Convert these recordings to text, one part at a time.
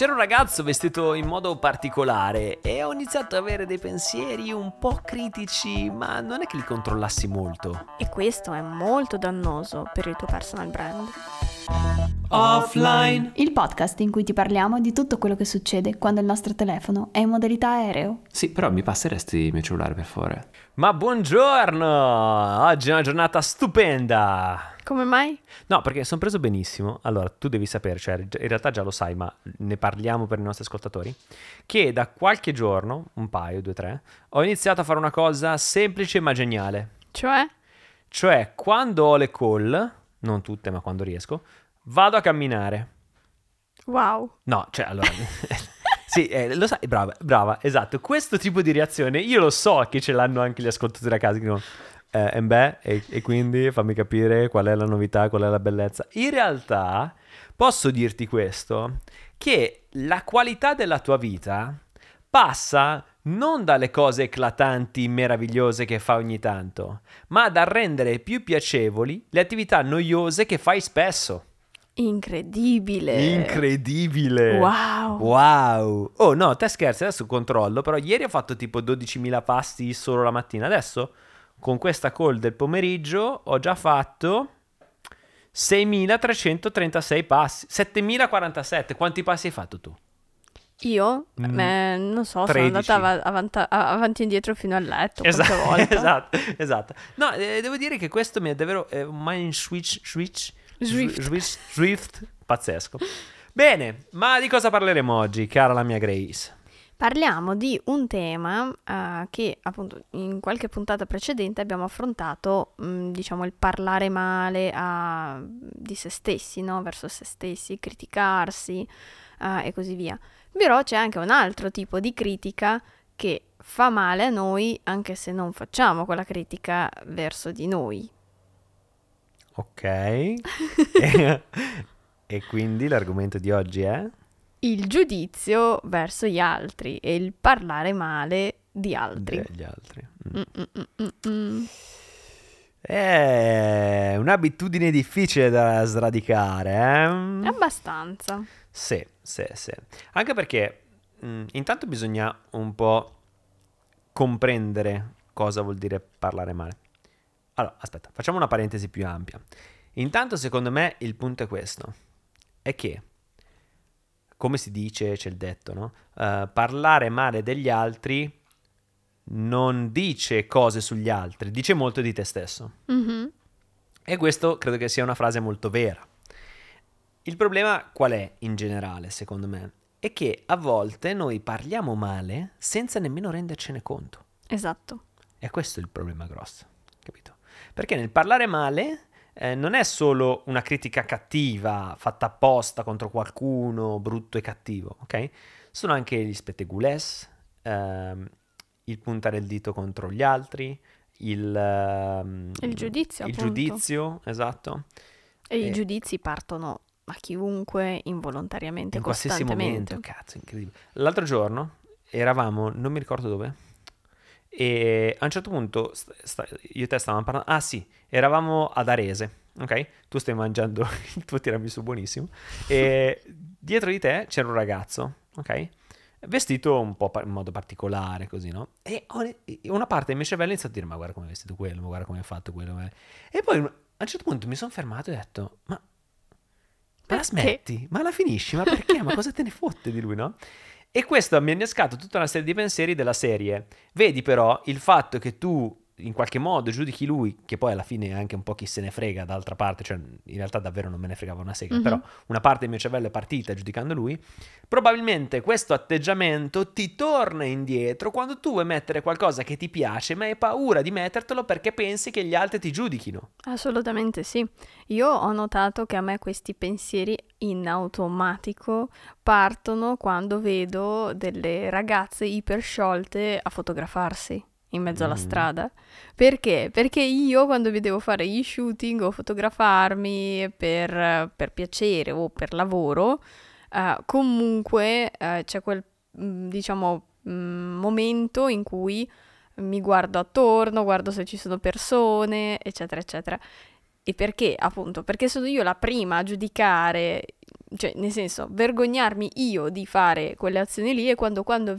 C'era un ragazzo vestito in modo particolare e ho iniziato ad avere dei pensieri un po' critici, ma non è che li controllassi molto. E questo è molto dannoso per il tuo personal brand. Offline. Il podcast in cui ti parliamo di tutto quello che succede quando il nostro telefono è in modalità aereo. Sì, però mi passeresti il mio cellulare per favore. Ma buongiorno! Oggi è una giornata stupenda. Come mai? No, perché sono preso benissimo. Allora, tu devi sapere, cioè, in realtà già lo sai, ma ne parliamo per i nostri ascoltatori, che da qualche giorno, un paio, due, tre, ho iniziato a fare una cosa semplice ma geniale. Cioè? Cioè, quando ho le call, non tutte, ma quando riesco, vado a camminare. Wow. No, cioè, allora... sì, eh, lo sai, brava, brava, esatto. Questo tipo di reazione, io lo so che ce l'hanno anche gli ascoltatori a casa, che dicono, eh, e beh, e, e quindi fammi capire qual è la novità, qual è la bellezza. In realtà, posso dirti questo, che la qualità della tua vita passa non dalle cose eclatanti, meravigliose che fai ogni tanto, ma dal rendere più piacevoli le attività noiose che fai spesso. Incredibile. Incredibile. Wow. Wow. Oh no, te scherzi, adesso controllo, però ieri ho fatto tipo 12.000 passi solo la mattina, adesso con questa call del pomeriggio ho già fatto 6.336 passi, 7.047. Quanti passi hai fatto tu? Io? Mm. Beh, non so, 13. sono andata av- avanti e indietro fino al letto Esatto, esatto, esatto. No, eh, devo dire che questo mi è davvero eh, un mind switch, switch, Swift. switch, swift, pazzesco. Bene, ma di cosa parleremo oggi, cara la mia Grace? Parliamo di un tema eh, che appunto in qualche puntata precedente abbiamo affrontato, mh, diciamo, il parlare male a- di se stessi, no? Verso se stessi, criticarsi eh, e così via. Però c'è anche un altro tipo di critica che fa male a noi anche se non facciamo quella critica verso di noi. Ok. e quindi l'argomento di oggi è? Il giudizio verso gli altri e il parlare male di altri. Degli altri. Mm. Mm, mm, mm, mm. È un'abitudine difficile da sradicare, eh? Abbastanza. Sì, sì, sì. Anche perché mh, intanto bisogna un po' comprendere cosa vuol dire parlare male. Allora, aspetta, facciamo una parentesi più ampia. Intanto, secondo me, il punto è questo. È che, come si dice, c'è il detto, no? Eh, parlare male degli altri non dice cose sugli altri, dice molto di te stesso. Mhm. E questo credo che sia una frase molto vera. Il problema qual è in generale, secondo me? È che a volte noi parliamo male senza nemmeno rendercene conto. Esatto. E questo è il problema grosso, capito? Perché nel parlare male eh, non è solo una critica cattiva fatta apposta contro qualcuno brutto e cattivo, ok? Sono anche gli spettegules, ehm, il puntare il dito contro gli altri, il, ehm, Il giudizio, il appunto. giudizio, esatto. E i Eh. giudizi partono a chiunque involontariamente, in qualsiasi momento, cazzo, incredibile. L'altro giorno eravamo, non mi ricordo dove, e a un certo punto sta- io e te stavamo parlando, ah sì, eravamo ad Arese, ok? Tu stai mangiando il tuo tiramisù buonissimo, e dietro di te c'era un ragazzo, ok? Vestito un po' in modo particolare, così, no? E una parte del mio cervello ha iniziato a dire, ma guarda come è vestito quello, ma guarda come è fatto quello. ma- E poi a un certo punto mi sono fermato e ho detto, ma ma la smetti? Ma la finisci? Ma perché? Ma cosa te ne fotte di lui, no? E questo mi ha innescato tutta una serie di pensieri della serie. Vedi però il fatto che tu in qualche modo giudichi lui, che poi alla fine è anche un po' chi se ne frega d'altra parte, cioè in realtà davvero non me ne fregava una sega, Mhm. però una parte del mio cervello è partita giudicando lui, probabilmente questo atteggiamento ti torna indietro quando tu vuoi mettere qualcosa che ti piace, ma hai paura di mettertelo perché pensi che gli altri ti giudichino. Assolutamente sì. Io ho notato che a me questi pensieri in automatico partono quando vedo delle ragazze ipersciolte a fotografarsi in mezzo alla Mm. strada. Perché? Perché io quando vedevo fare gli shooting o fotografarmi per, per piacere o per lavoro, eh, comunque eh, c'è quel, mm, diciamo, mm, momento in cui mi guardo attorno, guardo se ci sono persone, eccetera, eccetera. E perché, appunto, perché sono io la prima a giudicare, cioè, nel senso, vergognarmi io di fare quelle azioni lì e quando, quando,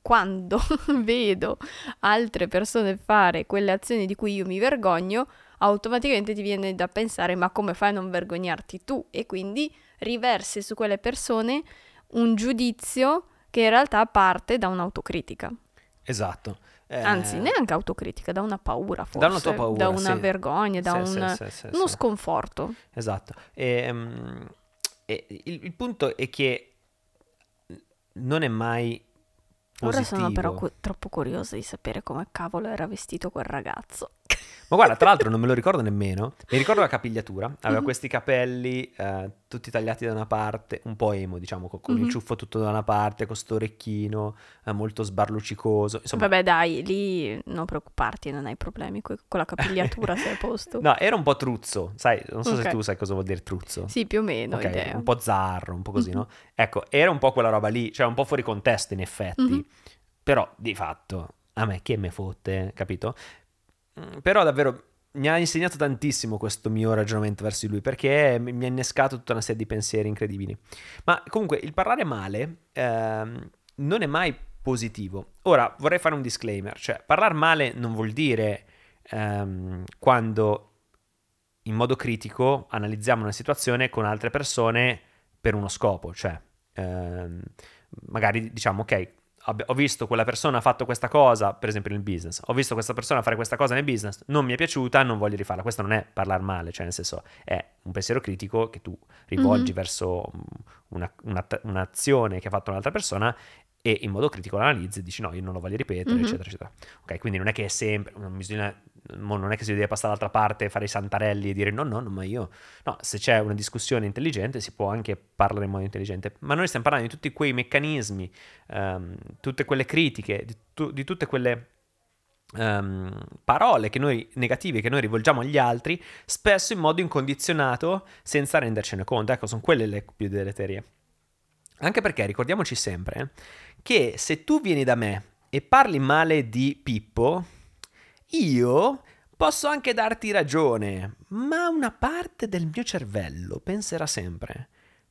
quando vedo altre persone fare quelle azioni di cui io mi vergogno, automaticamente ti viene da pensare ma come fai a non vergognarti tu? E quindi riversi su quelle persone un giudizio che in realtà parte da un'autocritica. Esatto. Eh, Anzi, neanche autocritica, da una paura forse. Da una tua paura, Da una sì. vergogna, da Sì, un, sì, uno sconforto. Esatto. E, mm, e il, il punto è che non è mai Ora positivo. sono però cu- troppo curiosa di sapere come cavolo era vestito quel ragazzo. Ma guarda, tra l'altro non me lo ricordo nemmeno. Mi ricordo la capigliatura. Aveva Mhm. questi capelli eh, tutti tagliati da una parte, un po' emo, diciamo, con, con il Mhm. ciuffo tutto da una parte, con sto orecchino eh, molto sbarlucicoso. Insomma, Vabbè dai, lì non preoccuparti, non hai problemi co- con la capigliatura, sei a posto. no, era un po' truzzo, sai, non so Ok. se tu sai cosa vuol dire truzzo. Sì, più o meno, Ok, idea. un po' zarro, un po' così, Mhm. no? Ecco, era un po' quella roba lì, cioè un po' fuori contesto in effetti, Mhm. però di fatto a me che me fotte, capito? Mm, Però davvero mi ha insegnato tantissimo questo mio ragionamento verso di lui perché mi ha innescato tutta una serie di pensieri incredibili. Ma comunque il parlare male ehm, non è mai positivo. Ora vorrei fare un disclaimer, cioè parlare male non vuol dire ehm, quando in modo critico analizziamo una situazione con altre persone per uno scopo, cioè ehm, magari diciamo ok, ho visto quella persona ha fatto questa cosa, per esempio nel business, ho visto questa persona fare questa cosa nel business, non mi è piaciuta, non voglio rifarla. Questo non è parlare male, cioè nel senso è un pensiero critico che tu rivolgi Mhm. verso mm, una- una- un'azione che ha fatto un'altra persona e in modo critico l'analizzi e dici no, io non lo voglio ripetere, Mhm. eccetera, eccetera. Ok, quindi non è che è sempre, non bisogna, non è che si deve passare dall'altra parte, fare i santarelli e dire no, no, no, ma io, no, se c'è una discussione intelligente si può anche parlare in modo intelligente, ma noi stiamo parlando di tutti quei meccanismi, ehm, tutte quelle critiche, di, tu- di tutte quelle ehm, parole che noi, negative che noi rivolgiamo agli altri, spesso in modo incondizionato, senza rendercene conto. Ecco, sono quelle le più deleterie. Anche perché ricordiamoci sempre che se tu vieni da me e parli male di Pippo, io posso anche darti ragione, ma una parte del mio cervello penserà sempre,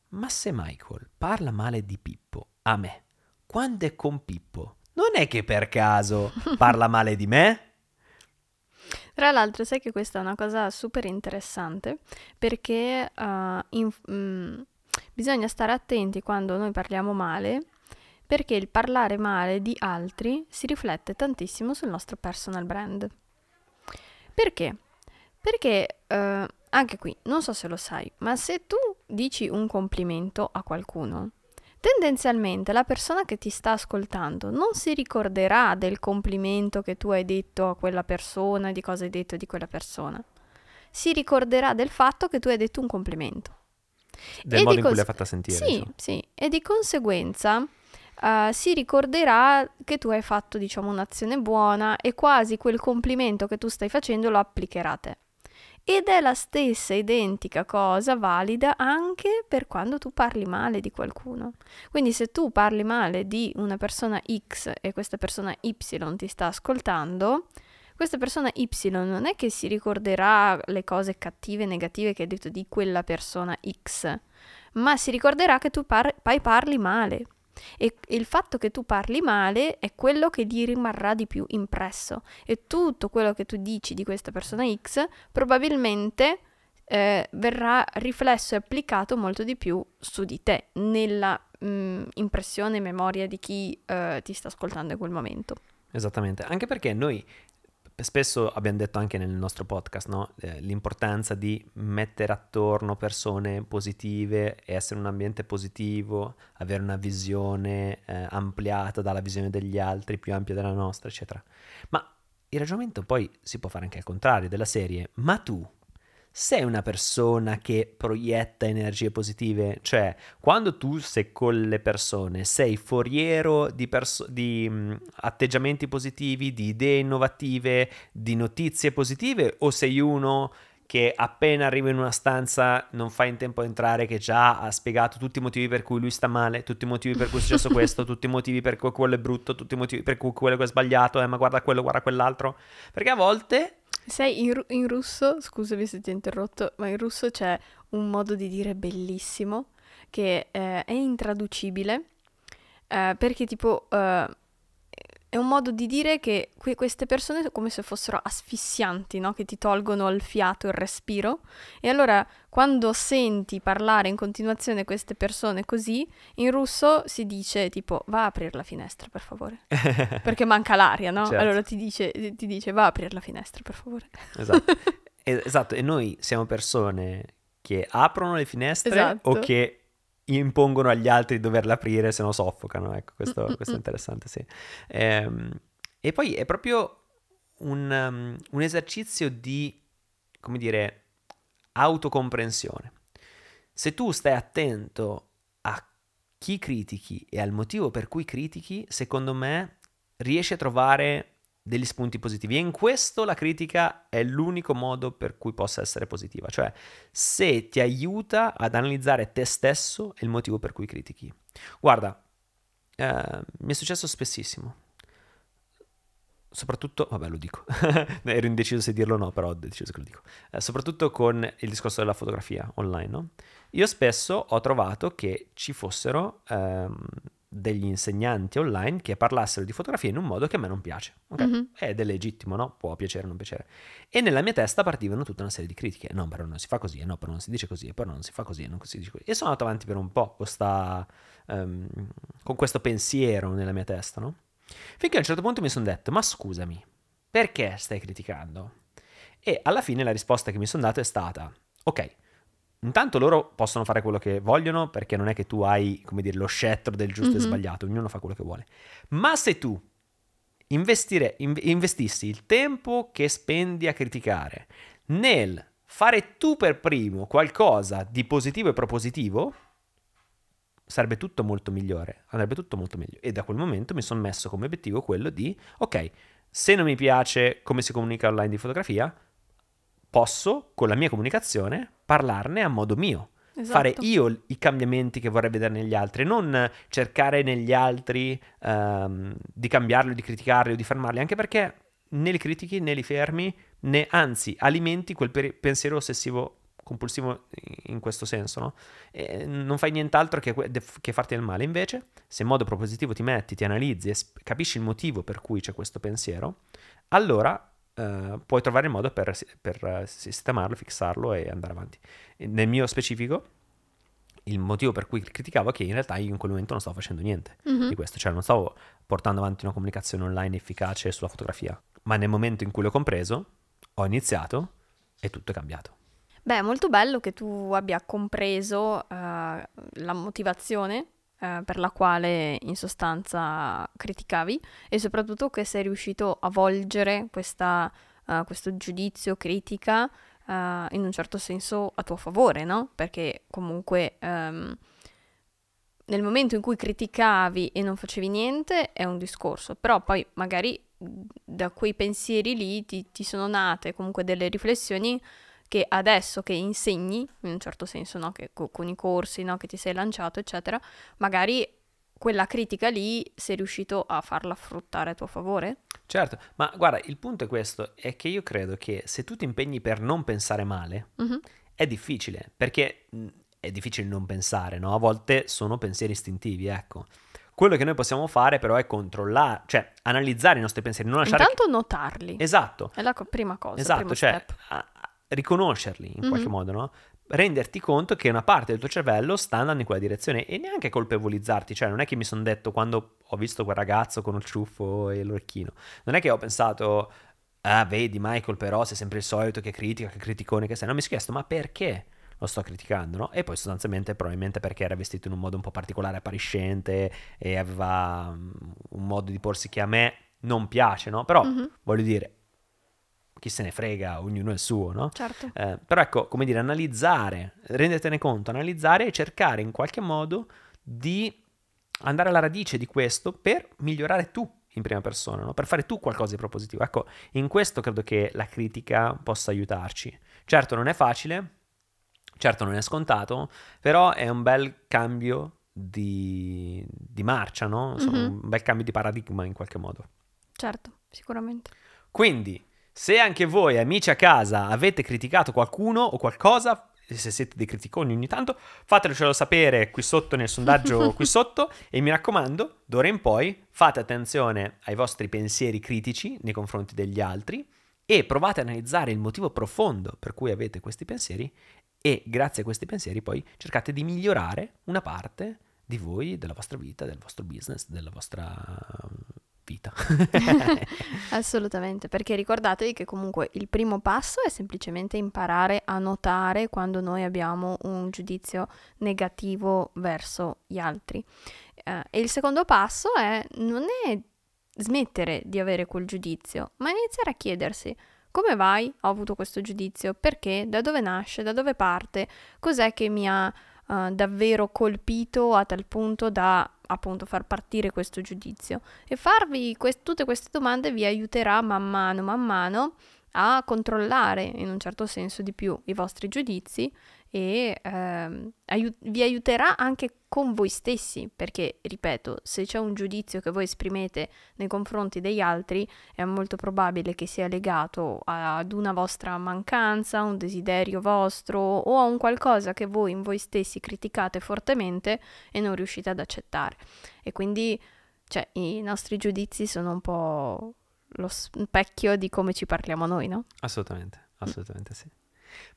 ma se Michael parla male di Pippo a me, quando è con Pippo, non è che per caso parla male di me? Tra l'altro, sai che questa è una cosa super interessante perché eh, in- mm, bisogna stare attenti quando noi parliamo male perché il parlare male di altri si riflette tantissimo sul nostro personal brand. Perché? Perché eh, anche qui, non so se lo sai, ma se tu dici un complimento a qualcuno, tendenzialmente la persona che ti sta ascoltando non si ricorderà del complimento che tu hai detto a quella persona, di cosa hai detto di quella persona. Si ricorderà del fatto che tu hai detto un complimento. Del E modo di in cui cons- l'hai fatta sentire. Sì, insomma. sì, e di conseguenza eh, si ricorderà che tu hai fatto, diciamo, un'azione buona e quasi quel complimento che tu stai facendo lo applicherà a te. Ed è la stessa identica cosa valida anche per quando tu parli male di qualcuno. Quindi se tu parli male di una persona X e questa persona Y ti sta ascoltando, questa persona Y non è che si ricorderà le cose cattive e negative che hai detto di quella persona X, ma si ricorderà che tu par- parli male. E il fatto che tu parli male è quello che gli rimarrà di più impresso. E tutto quello che tu dici di questa persona X probabilmente eh, verrà riflesso e applicato molto di più su di te, nella mm, impressione e memoria di chi eh, ti sta ascoltando in quel momento. Esattamente, anche perché noi spesso abbiamo detto anche nel nostro podcast no? Eh, l'importanza di mettere attorno persone positive essere un ambiente positivo, avere una visione eh, ampliata dalla visione degli altri, più ampia della nostra, eccetera. Ma il ragionamento poi si può fare anche al contrario, della serie, ma tu sei una persona che proietta energie positive, cioè quando tu sei con le persone sei foriero di, perso- di mh, atteggiamenti positivi, di idee innovative, di notizie positive o sei uno che appena arriva in una stanza non fa in tempo a entrare che già ha spiegato tutti i motivi per cui lui sta male, tutti i motivi per cui è successo questo, tutti i motivi per cui quello è brutto, tutti i motivi per cui quello è sbagliato, eh, ma guarda quello, guarda quell'altro, perché a volte Sai, in, ru- in russo, scusami se ti ho interrotto, ma in russo c'è un modo di dire bellissimo che eh, è intraducibile eh, perché tipo eh, è un modo di dire che que- queste persone sono come se fossero asfissianti, no? Che ti tolgono il fiato, il respiro. E allora quando senti parlare in continuazione queste persone così, in russo si dice tipo va a aprire la finestra per favore. Perché manca l'aria, no? Certo. Allora ti dice, ti dice va a aprire la finestra per favore. Esatto. E- esatto, e noi siamo persone che aprono le finestre Esatto. o che impongono agli altri di doverle aprire se no soffocano. Ecco, questo, Mm, mm, questo è mm. interessante, sì. Ehm, e poi è proprio un, um, un esercizio di, come dire, autocomprensione. Se tu stai attento a chi critichi e al motivo per cui critichi, secondo me riesci a trovare degli spunti positivi. E in questo la critica è l'unico modo per cui possa essere positiva. Cioè, se ti aiuta ad analizzare te stesso e il motivo per cui critichi. Guarda, eh, mi è successo spessissimo. Soprattutto, vabbè, lo dico. Ero indeciso se dirlo o no, però ho deciso che lo dico. Eh, soprattutto con il discorso della fotografia online, no? Io spesso ho trovato che ci fossero ehm, degli insegnanti online che parlassero di fotografia in un modo che a me non piace. ok? Mhm. Ed è legittimo, no? Può piacere o non piacere. E nella mia testa partivano tutta una serie di critiche. No, però non si fa così, e no, però non si dice così, e però non si fa così, e non si dice così. E sono andato avanti per un po' con, sta, ehm, con questo pensiero nella mia testa, no? Finché a un certo punto mi sono detto, ma scusami, perché stai criticando? E alla fine la risposta che mi sono dato è stata, ok, intanto loro possono fare quello che vogliono perché non è che tu hai, come dire, lo scettro del giusto e Mhm. sbagliato, ognuno fa quello che vuole. Ma se tu investire- in- investissi il tempo che spendi a criticare nel fare tu per primo qualcosa di positivo e propositivo, sarebbe tutto molto migliore, andrebbe tutto molto meglio. E da quel momento mi sono messo come obiettivo quello di, ok, se non mi piace come si comunica online di fotografia, posso con la mia comunicazione parlarne a modo mio. Esatto. Fare io i cambiamenti che vorrei vedere negli altri, non cercare negli altri ehm, di cambiarli, di criticarli o di fermarli, anche perché né li critichi né li fermi, né anzi alimenti quel peri- pensiero ossessivo compulsivo in questo senso, no? E non fai nient'altro che, que- che farti del male. Invece, se in modo propositivo ti metti, ti analizzi e sp- capisci il motivo per cui c'è questo pensiero, allora eh, puoi trovare il modo per, per eh, sistemarlo, fissarlo e andare avanti. E nel mio specifico, il motivo per cui criticavo è che in realtà io in quel momento non stavo facendo niente Mhm. di questo, cioè non stavo portando avanti una comunicazione online efficace sulla fotografia, ma nel momento in cui l'ho compreso, ho iniziato e tutto è cambiato. Beh, è molto bello che tu abbia compreso eh, la motivazione eh, per la quale in sostanza criticavi e soprattutto che sei riuscito a volgere questa, eh, questo giudizio, critica, eh, in un certo senso a tuo favore, no? Perché comunque ehm, nel momento in cui criticavi e non facevi niente è un discorso, però poi magari da quei pensieri lì ti, ti sono nate comunque delle riflessioni che adesso che insegni, in un certo senso, no? che co- con i corsi no? che ti sei lanciato, eccetera, magari quella critica lì sei riuscito a farla fruttare a tuo favore. Certo, ma guarda, il punto è questo, è che io credo che se tu ti impegni per non pensare male, Mhm. è difficile, perché è difficile non pensare, no? A volte sono pensieri istintivi, ecco. Quello che noi possiamo fare però è controllare, cioè analizzare i nostri pensieri, non lasciare... Intanto notarli, Esatto, è la co- prima cosa, esatto, cioè a- riconoscerli in qualche Mhm. modo, no? Renderti conto che una parte del tuo cervello sta andando in quella direzione e neanche colpevolizzarti, cioè non è che mi sono detto quando ho visto quel ragazzo con il ciuffo e l'orecchino, non è che ho pensato, ah vedi Michael però sei sempre il solito che critica, che criticone che sei, no, mi sono chiesto ma perché lo sto criticando, no? E poi sostanzialmente probabilmente perché era vestito in un modo un po' particolare, appariscente e aveva mm, un modo di porsi che a me non piace, no? Però Mhm, voglio dire, chi se ne frega, ognuno è il suo, no? certo. Eh, però ecco, come dire, analizzare, rendertene conto, analizzare e cercare in qualche modo di andare alla radice di questo per migliorare tu in prima persona, no? per fare tu qualcosa di propositivo. Ecco, in questo credo che la critica possa aiutarci. Certo non è facile, certo non è scontato, però è un bel cambio di, di marcia, no? Insomma, Mhm. un bel cambio di paradigma in qualche modo. Certo, sicuramente. Quindi, Se anche voi, amici a casa, avete criticato qualcuno o qualcosa, se siete dei criticoni ogni tanto, fatecelo sapere qui sotto nel sondaggio qui sotto. E mi raccomando, d'ora in poi fate attenzione ai vostri pensieri critici nei confronti degli altri e provate a analizzare il motivo profondo per cui avete questi pensieri e grazie a questi pensieri poi cercate di migliorare una parte di voi, della vostra vita, del vostro business, della vostra vita. Assolutamente, perché ricordatevi che comunque il primo passo è semplicemente imparare a notare quando noi abbiamo un giudizio negativo verso gli altri. Uh, e il secondo passo è non è smettere di avere quel giudizio, ma iniziare a chiedersi come mai ho avuto questo giudizio, perché, da dove nasce, da dove parte, cos'è che mi ha uh, davvero colpito a tal punto da appunto far partire questo giudizio. E farvi que- tutte queste domande vi aiuterà man mano man mano a controllare in un certo senso di più i vostri giudizi e ehm, aiut- vi aiuterà anche con voi stessi, perché, ripeto, se c'è un giudizio che voi esprimete nei confronti degli altri, è molto probabile che sia legato ad una vostra mancanza, un desiderio vostro o a un qualcosa che voi in voi stessi criticate fortemente e non riuscite ad accettare. E quindi, cioè, i nostri giudizi sono un po' lo specchio di come ci parliamo noi, no? Assolutamente, assolutamente sì.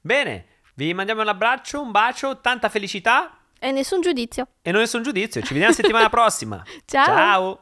Bene, vi mandiamo un abbraccio, un bacio, tanta felicità. E nessun giudizio. E non nessun giudizio. Ci vediamo settimana prossima. Ciao. Ciao.